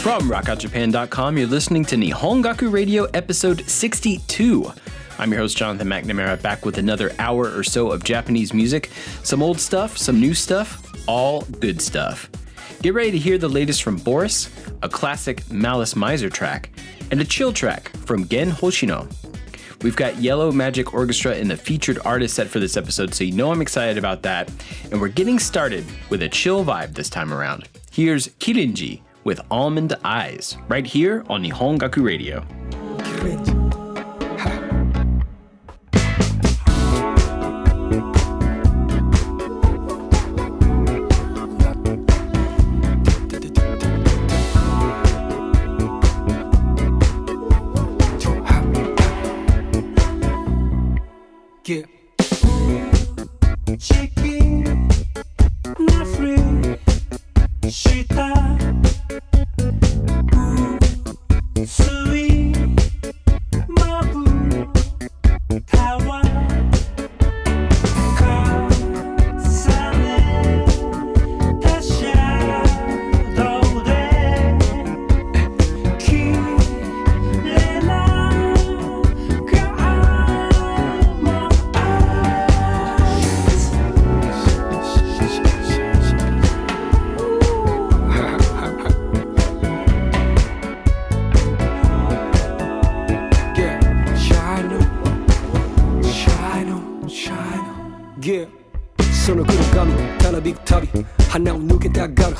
From rockoutjapan.com, you're listening to Nihongaku Radio episode 62. I'm your host, Jonathan McNamara, back with another hour or so of Japanese music. Some old stuff, some new stuff, all good stuff. Get ready to hear the latest from Boris, a classic Malice Mizer track, and a chill track from Gen Hoshino. We've got Yellow Magic Orchestra in the featured artist set for this episode, so you know I'm excited about that. And we're getting started with a chill vibe this time around. Here's Kirinji with Almond Eyes, right here on Nihongaku Radio.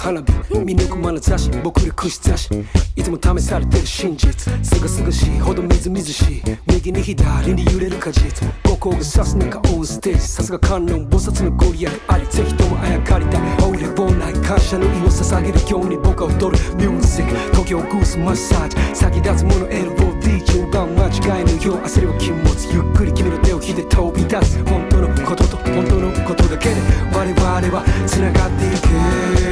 花火。見抜く眼差し。僕ら串刺し。いつも試されてる真実。すがすがしいほどみずみずしい。右に左に揺れる果実。五光が指す中オンステージ。さすが観音菩薩のご利益あり。ぜひともあやかりたい。俺本来感謝の意を捧げるように僕は踊る。ミュージック。東京グースマッサージ。先立つもの LOD 順番間違いのよう焦りは禁物。ゆっくり君の手を引いて飛び出す。本当のことと本当のことだけで。我々は繋がっていく。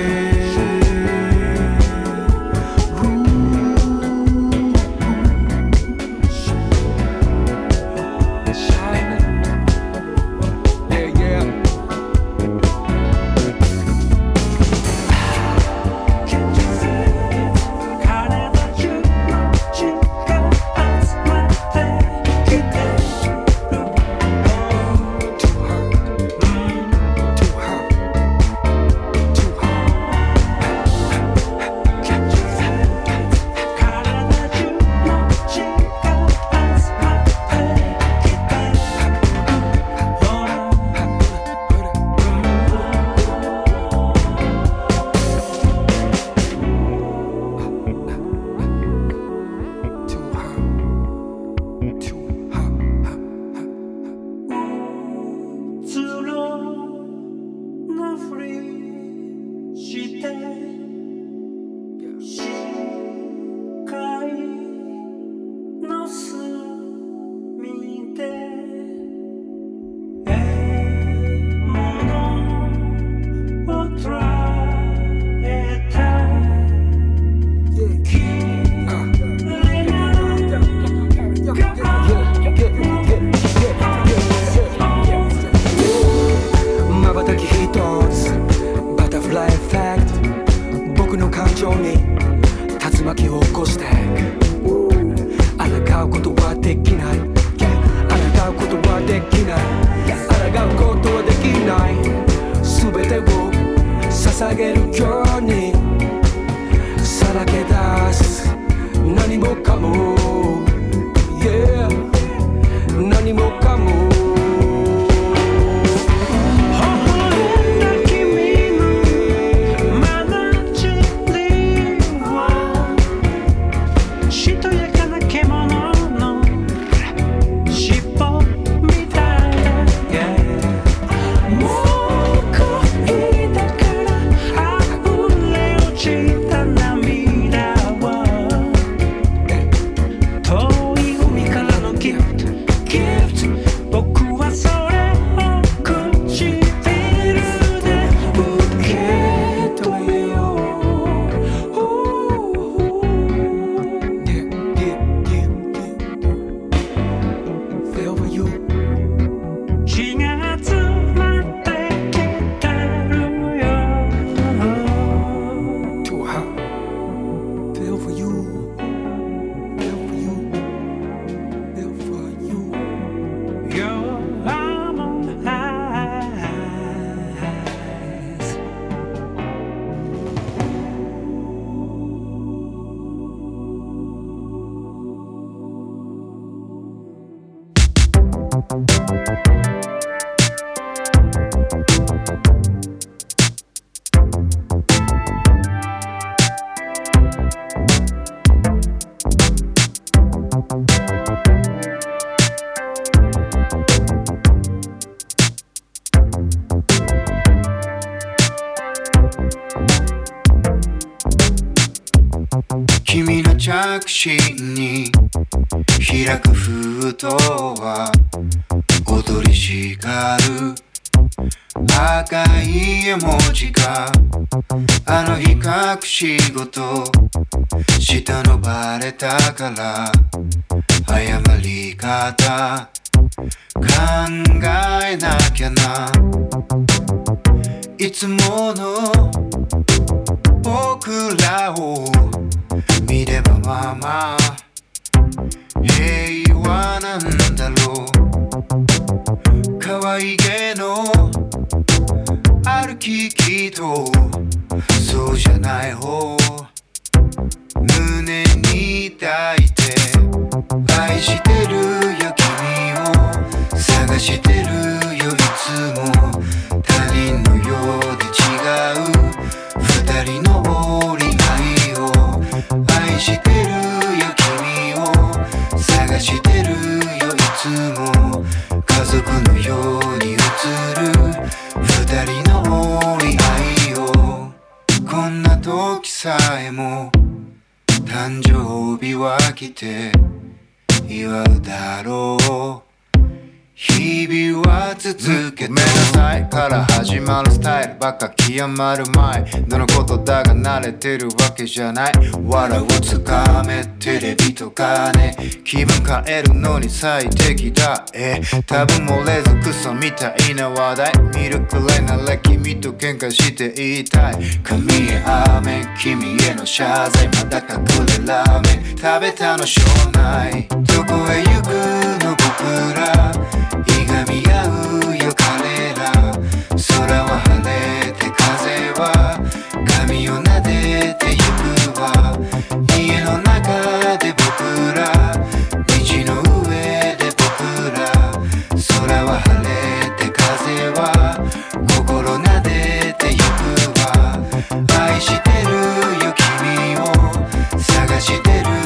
事。したのバレたから謝り方。考えなきゃな。いつもの僕らを見ればまあまあ平和なんだろう。可愛げの歩ききとそうじゃない方。胸に抱いて愛してるよ君を。探してるよいつも。て祝うだろう。日々は続けてから始まるスタイルばっか極まる前。どのことだが慣れてるわけじゃない。笑うつかめテレビとかね。気分変えるのに最適だ。え多分漏れずクソみたいな話題。見るくらいなら君と喧嘩して言いたい。髪へ雨君への謝罪。まだ隠れラーメン。食べたのしょうない。どこへ行くの僕ら。空は晴れて風は髪を撫でてゆくわ家の中で僕ら道の上で僕ら空は晴れて風は心撫でてゆくわ愛してるよ君を探してる。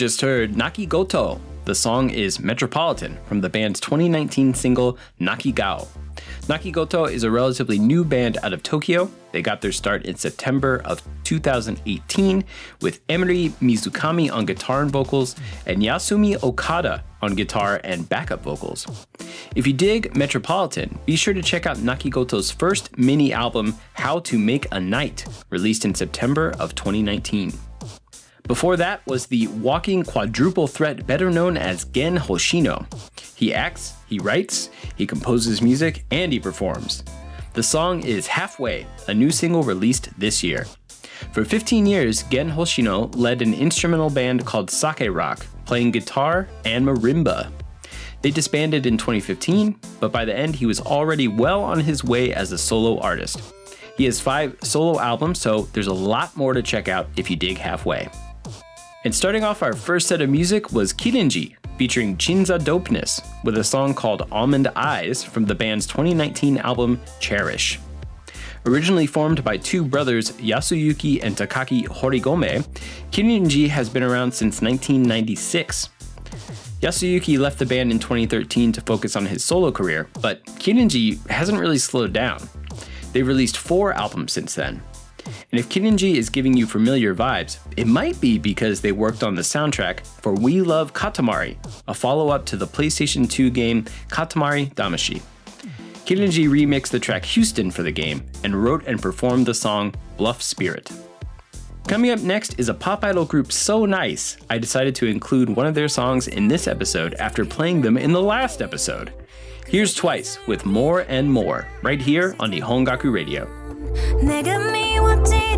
Just heard Nakigoto. The song is Metropolitan from the band's 2019 single Nakigao. Nakigoto is a relatively new band out of Tokyo. They got their start in September of 2018 with Emiri Mizukami on guitar and vocals and Yasumi Okada on guitar and backup vocals. If you dig Metropolitan, be sure to check out Nakigoto's first mini album, How to Make a Night, released in September of 2019. Before that was the walking quadruple threat better known as Gen Hoshino. He acts, he writes, he composes music, and he performs. The song is Halfway, a new single released this year. For 15 years, Gen Hoshino led an instrumental band called Sake Rock, playing guitar and marimba. They disbanded in 2015, but by the end, he was already well on his way as a solo artist. He has five solo albums, so there's a lot more to check out if you dig halfway. And starting off our first set of music was Kirinji, featuring Chinza Dopeness, with a song called Almond Eyes from the band's 2019 album Cherish. Originally formed by two brothers, Yasuyuki and Takaki Horigome, Kirinji has been around since 1996. Yasuyuki left the band in 2013 to focus on his solo career, but Kirinji hasn't really slowed down. They've released four albums since then, and if Kirinji is giving you familiar vibes, it might be because they worked on the soundtrack for We Love Katamari, a follow up to the PlayStation 2 game Katamari Damacy. Kirinji remixed the track Houston for the game and wrote and performed the song Bluff Spirit. Coming up next is a pop idol group so nice, I decided to include one of their songs in this episode after playing them in the last episode. Here's Twice with More and More, right here on the Radio. 내가 미워지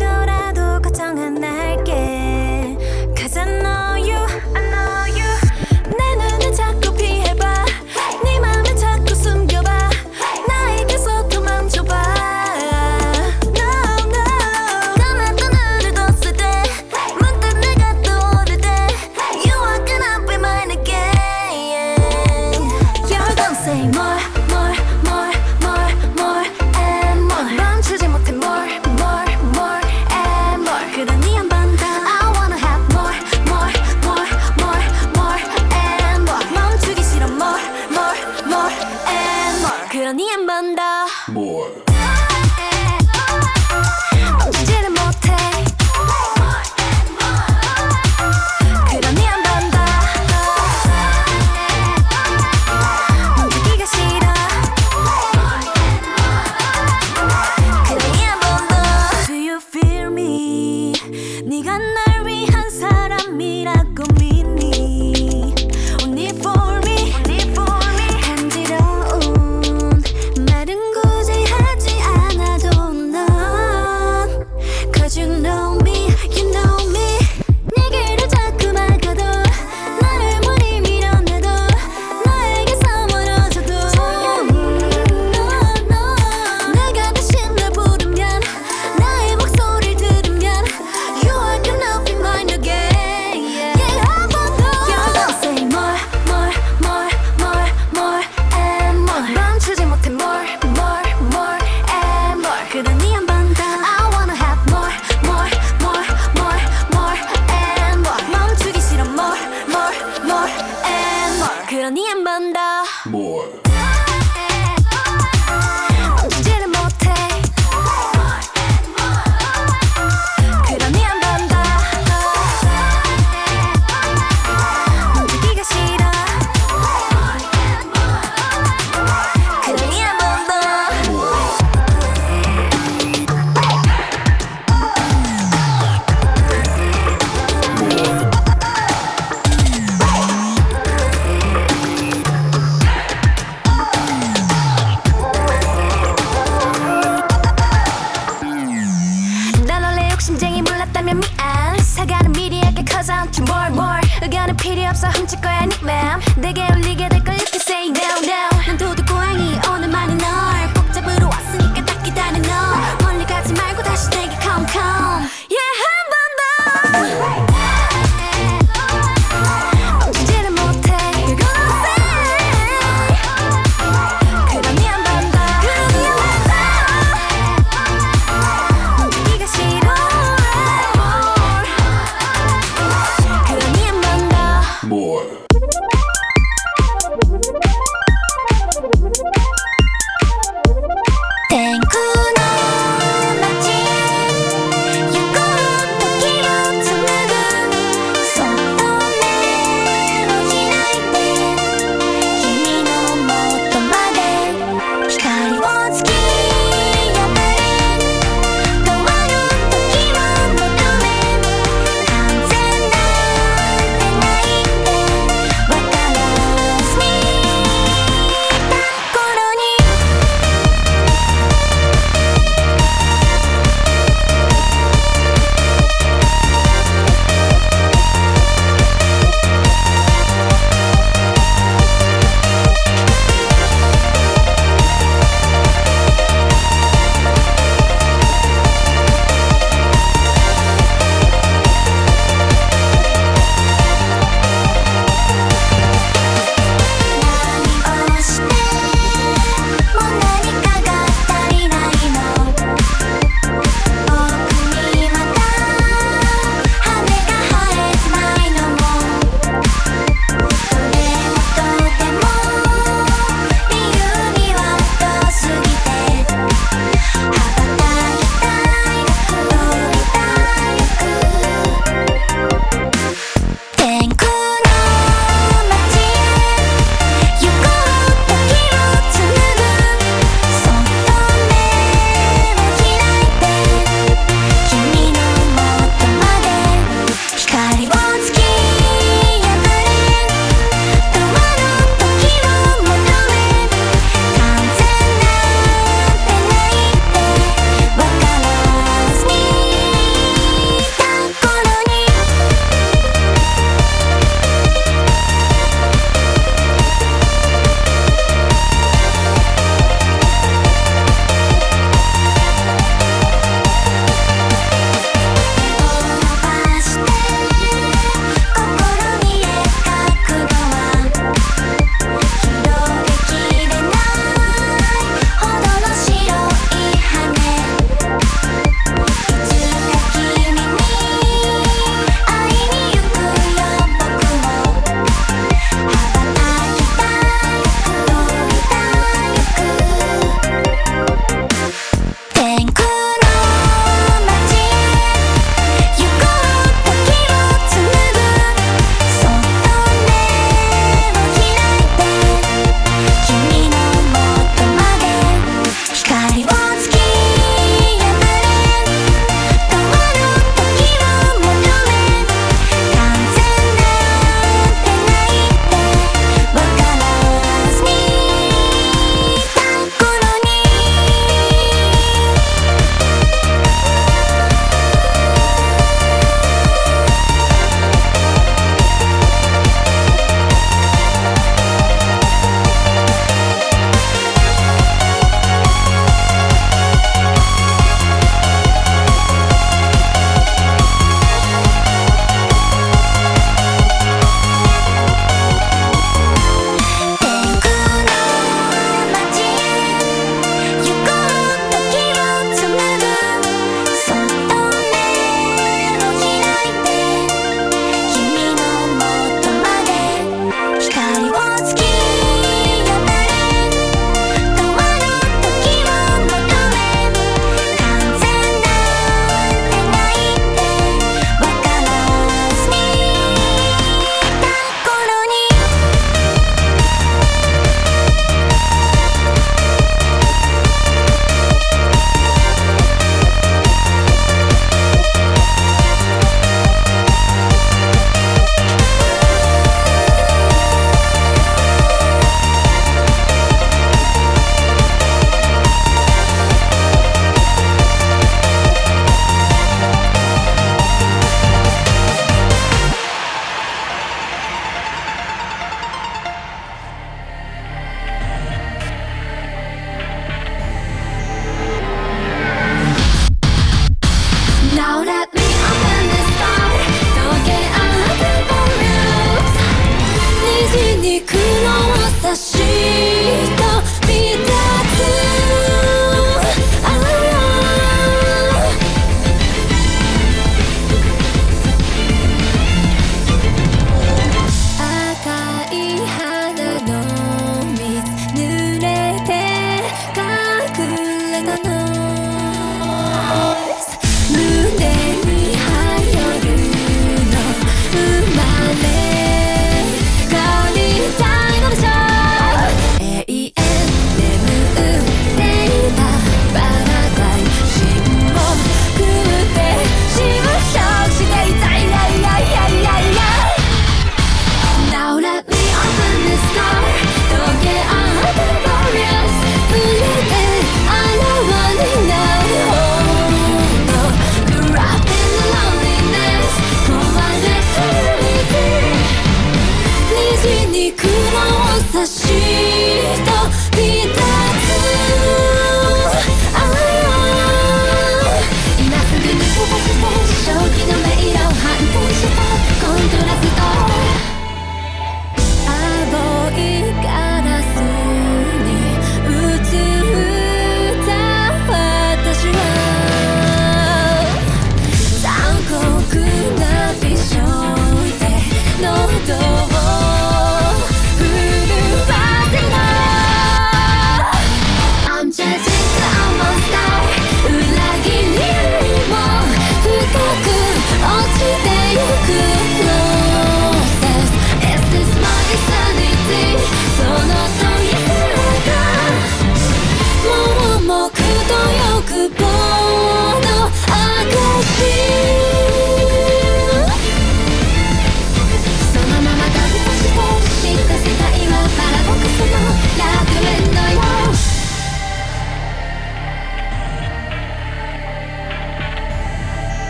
the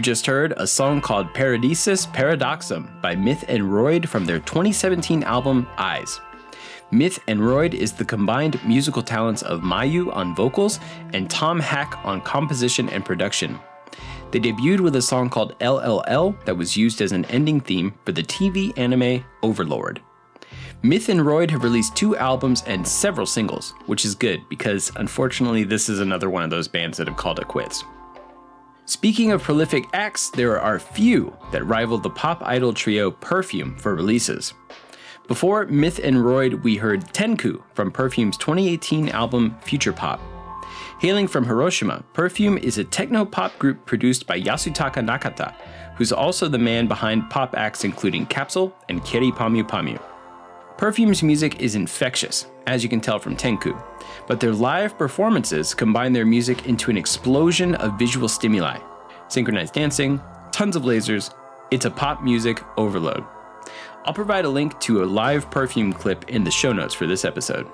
You just heard a song called Paradisus Paradoxum by Myth and Roid from their 2017 album Eyes. Myth and Roid is the combined musical talents of Mayu on vocals and Tom Hack on composition and production. They debuted with a song called LLL that was used as an ending theme for the TV anime Overlord. Myth and Roid have released two albums and several singles, which is good because unfortunately this is another one of those bands that have called it quits. Speaking of prolific acts, there are few that rival the pop idol trio Perfume for releases. Before Myth and Roid, we heard Tenku from Perfume's 2018 album Future Pop. Hailing from Hiroshima, Perfume is a techno pop group produced by Yasutaka Nakata, who's also the man behind pop acts including Capsule and Kyary Pamyu Pamyu. Perfume's music is infectious, as you can tell from Tenku, but their live performances combine their music into an explosion of visual stimuli. Synchronized dancing, tons of lasers, it's a pop music overload. I'll provide a link to a live Perfume clip in the show notes for this episode.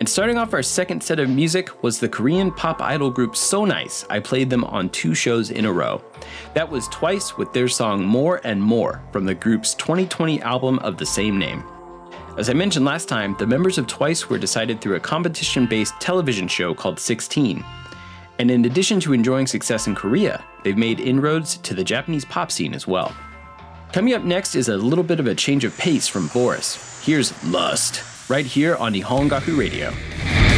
And starting off our second set of music was the Korean pop idol group So Nice. I played them on two shows in a row. That was twice with their song More and More from the group's 2020 album of the same name. As I mentioned last time, the members of Twice were decided through a competition based television show called 16. And in addition to enjoying success in Korea, they've made inroads to the Japanese pop scene as well. Coming up next is a little bit of a change of pace from Boris. Here's Lust, right here on Nihongaku Radio.「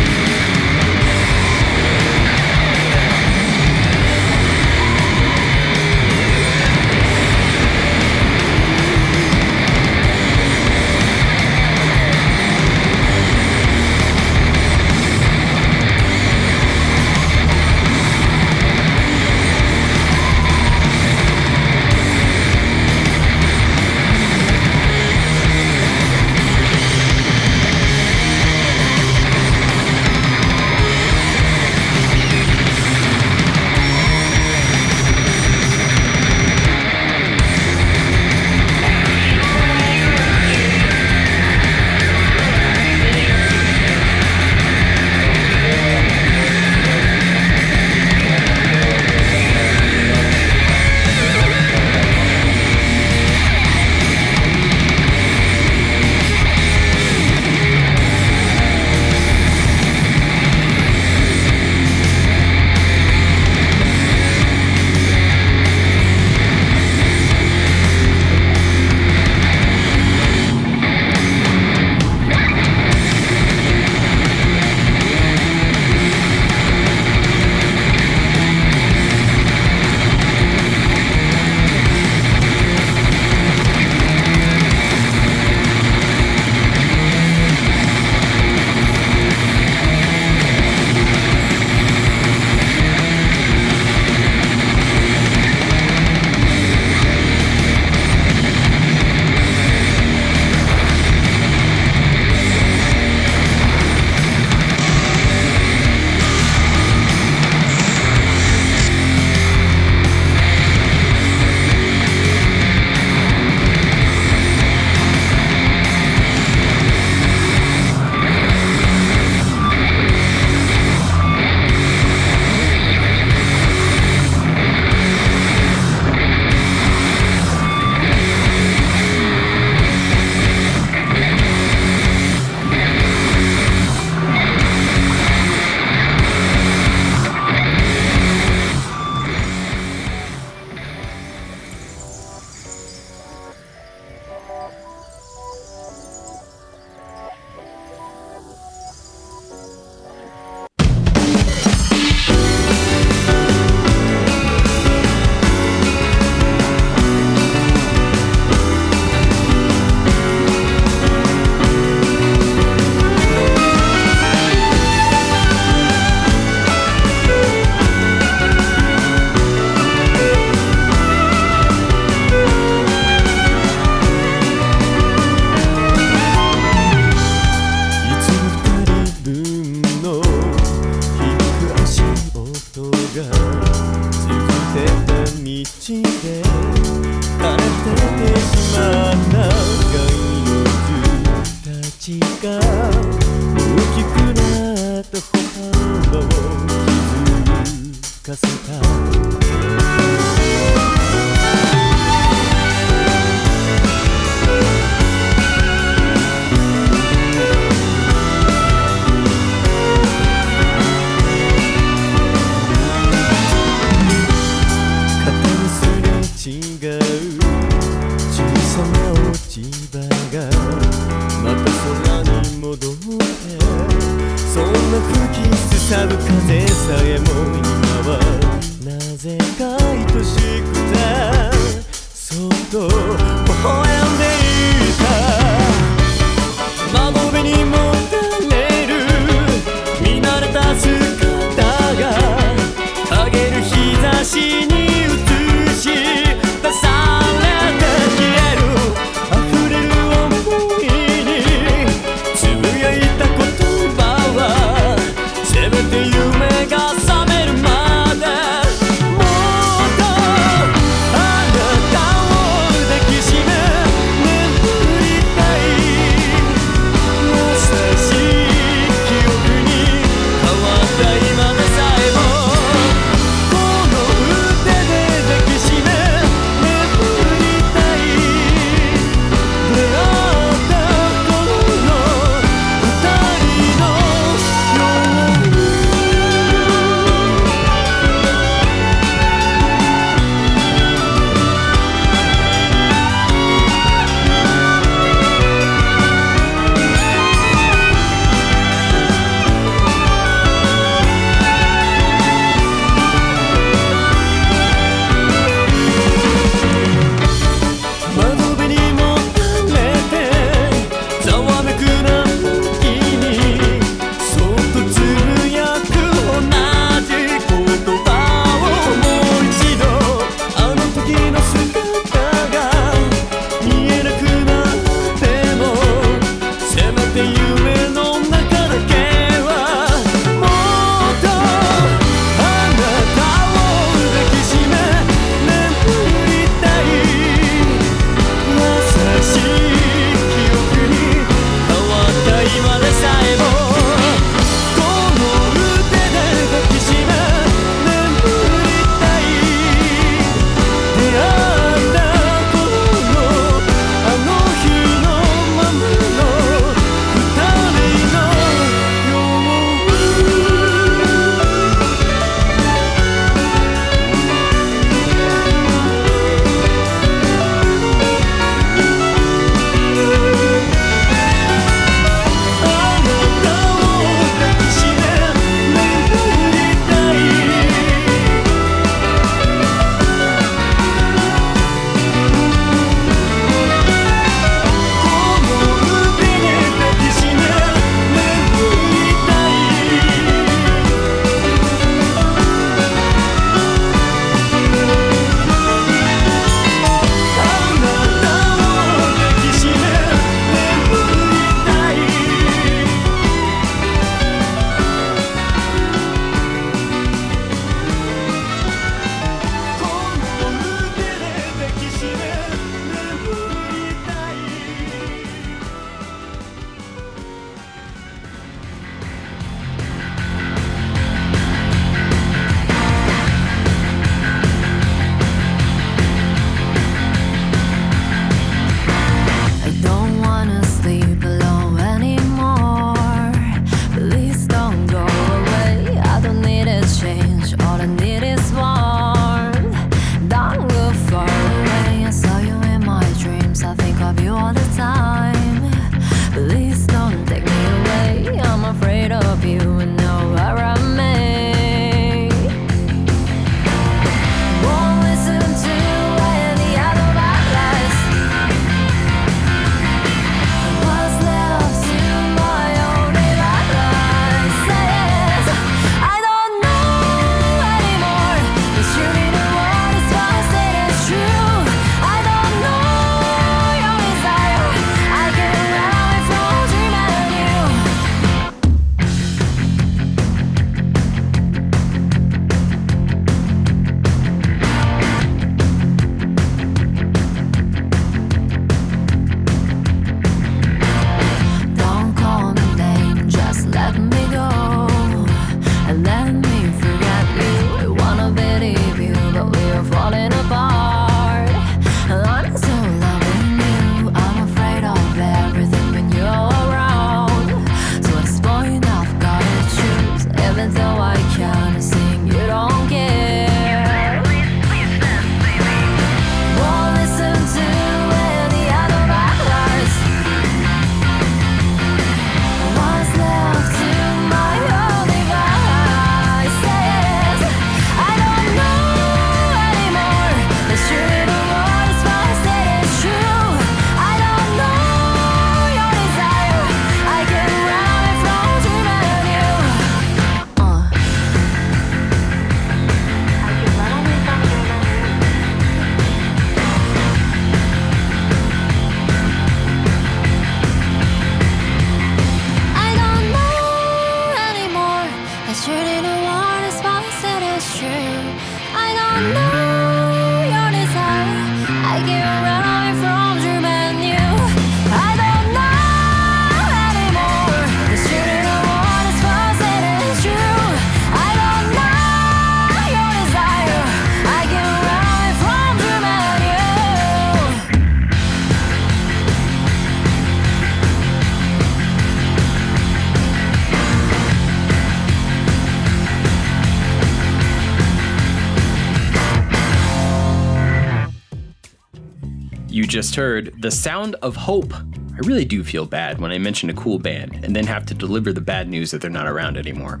You just heard The Sound of Hope. I really do feel bad when I mention a cool band and then have to deliver the bad news that they're not around anymore.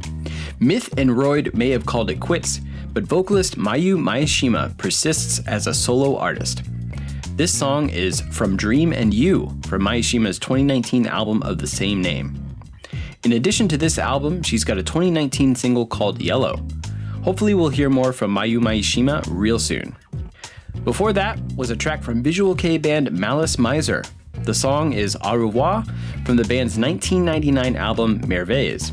Myth and Roid may have called it quits, but vocalist Mayu Maeshima persists as a solo artist. This song is From Dream and You from Maeshima's 2019 album of the same name. In addition to this album, she's got a 2019 single called Yellow. Hopefully, we'll hear more from Mayu Maeshima real soon. Before that was a track from Visual Kei band Malice Mizer. The song is Au revoir from the band's 1999 album Merveilles.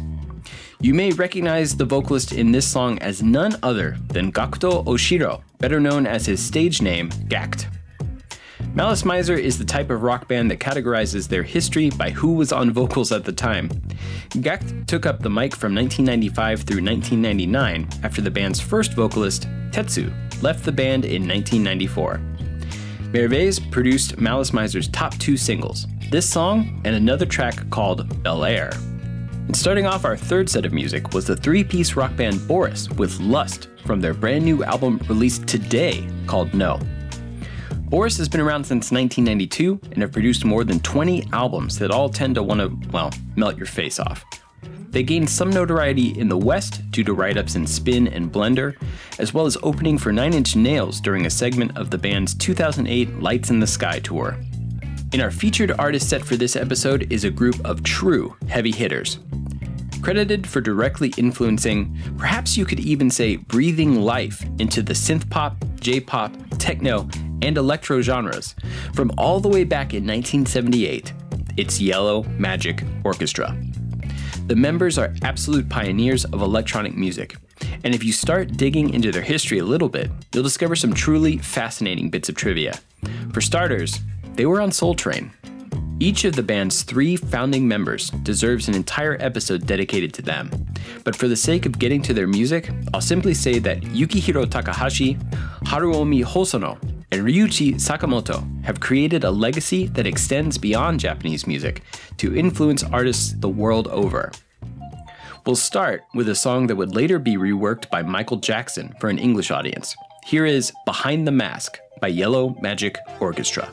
You may recognize the vocalist in this song as none other than Gakuto Oshiro, better known as his stage name, Gackt. Malice Mizer is the type of rock band that categorizes their history by who was on vocals at the time. Gackt took up the mic from 1995 through 1999 after the band's first vocalist, Tetsu, left the band in 1994. Merveilles produced Malice Mizer's top two singles, this song and another track called Bel Air. And starting off our third set of music was the three piece rock band Boris with Lust from their brand new album released today called No. Boris has been around since 1992 and have produced more than 20 albums that all tend to want to, well, melt your face off. They gained some notoriety in the West due to write ups in Spin and Blender, as well as opening for Nine Inch Nails during a segment of the band's 2008 Lights in the Sky tour. In our featured artist set for this episode is a group of true heavy hitters. Credited for directly influencing, perhaps you could even say breathing life into the synth pop, J pop, techno, and electro genres from all the way back in 1978. It's Yellow Magic Orchestra. The members are absolute pioneers of electronic music, and if you start digging into their history a little bit, you'll discover some truly fascinating bits of trivia. For starters, they were on Soul Train. Each of the band's three founding members deserves an entire episode dedicated to them. But for the sake of getting to their music, I'll simply say that Yukihiro Takahashi, Haruomi Hosono, and Ryuichi Sakamoto have created a legacy that extends beyond Japanese music to influence artists the world over. We'll start with a song that would later be reworked by Michael Jackson for an English audience. Here is Behind the Mask by Yellow Magic Orchestra.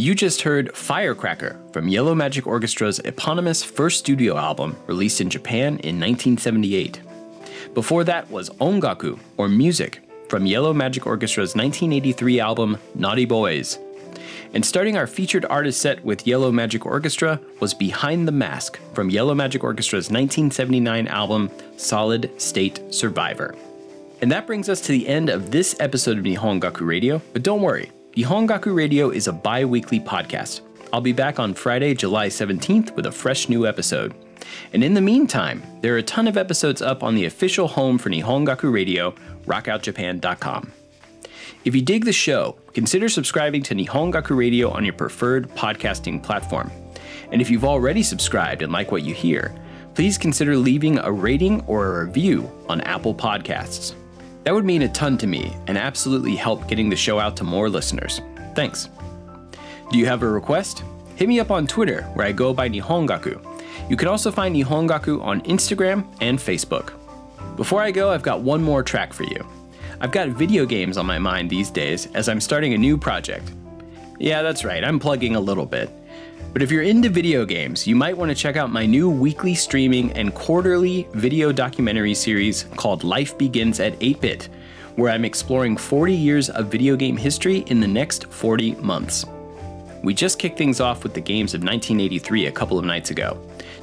You just heard Firecracker from Yellow Magic Orchestra's eponymous first studio album released in Japan in 1978. Before that was Ongaku, or Music, from Yellow Magic Orchestra's 1983 album Naughty Boys. And starting our featured artist set with Yellow Magic Orchestra was Behind the Mask from Yellow Magic Orchestra's 1979 album Solid State Survivor. And that brings us to the end of this episode of Nihon Gaku Radio, but don't worry, Nihon Gaku Radio is a bi weekly podcast. I'll be back on Friday, July 17th with a fresh new episode. And in the meantime, there are a ton of episodes up on the official home for Nihon Gaku Radio, rockoutjapan.com. If you dig the show, consider subscribing to Nihon Gaku Radio on your preferred podcasting platform. And if you've already subscribed and like what you hear, please consider leaving a rating or a review on Apple Podcasts. That would mean a ton to me and absolutely help getting the show out to more listeners. Thanks. Do you have a request? Hit me up on Twitter, where I go by Nihongaku. You can also find Nihongaku on Instagram and Facebook. Before I go, I've got one more track for you. I've got video games on my mind these days as I'm starting a new project. Yeah, that's right, I'm plugging a little bit. But if you're into video games, you might want to check out my new weekly streaming and quarterly video documentary series called Life Begins at 8 Bit, where I'm exploring 40 years of video game history in the next 40 months. We just kicked things off with the games of 1983 a couple of nights ago.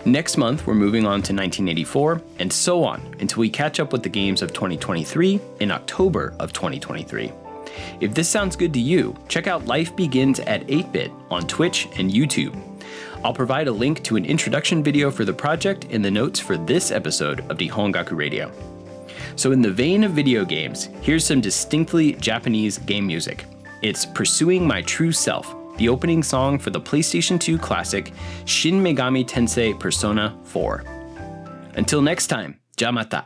Next month, we're moving on to 1984, and so on until we catch up with the games of 2023 in October of 2023. If this sounds good to you, check out Life Begins at 8 Bit on Twitch and YouTube. I'll provide a link to an introduction video for the project in the notes for this episode of Nihongaku Radio. So, in the vein of video games, here's some distinctly Japanese game music. It's Pursuing My True Self, the opening song for the PlayStation 2 classic Shin Megami Tensei Persona 4. Until next time, jamata.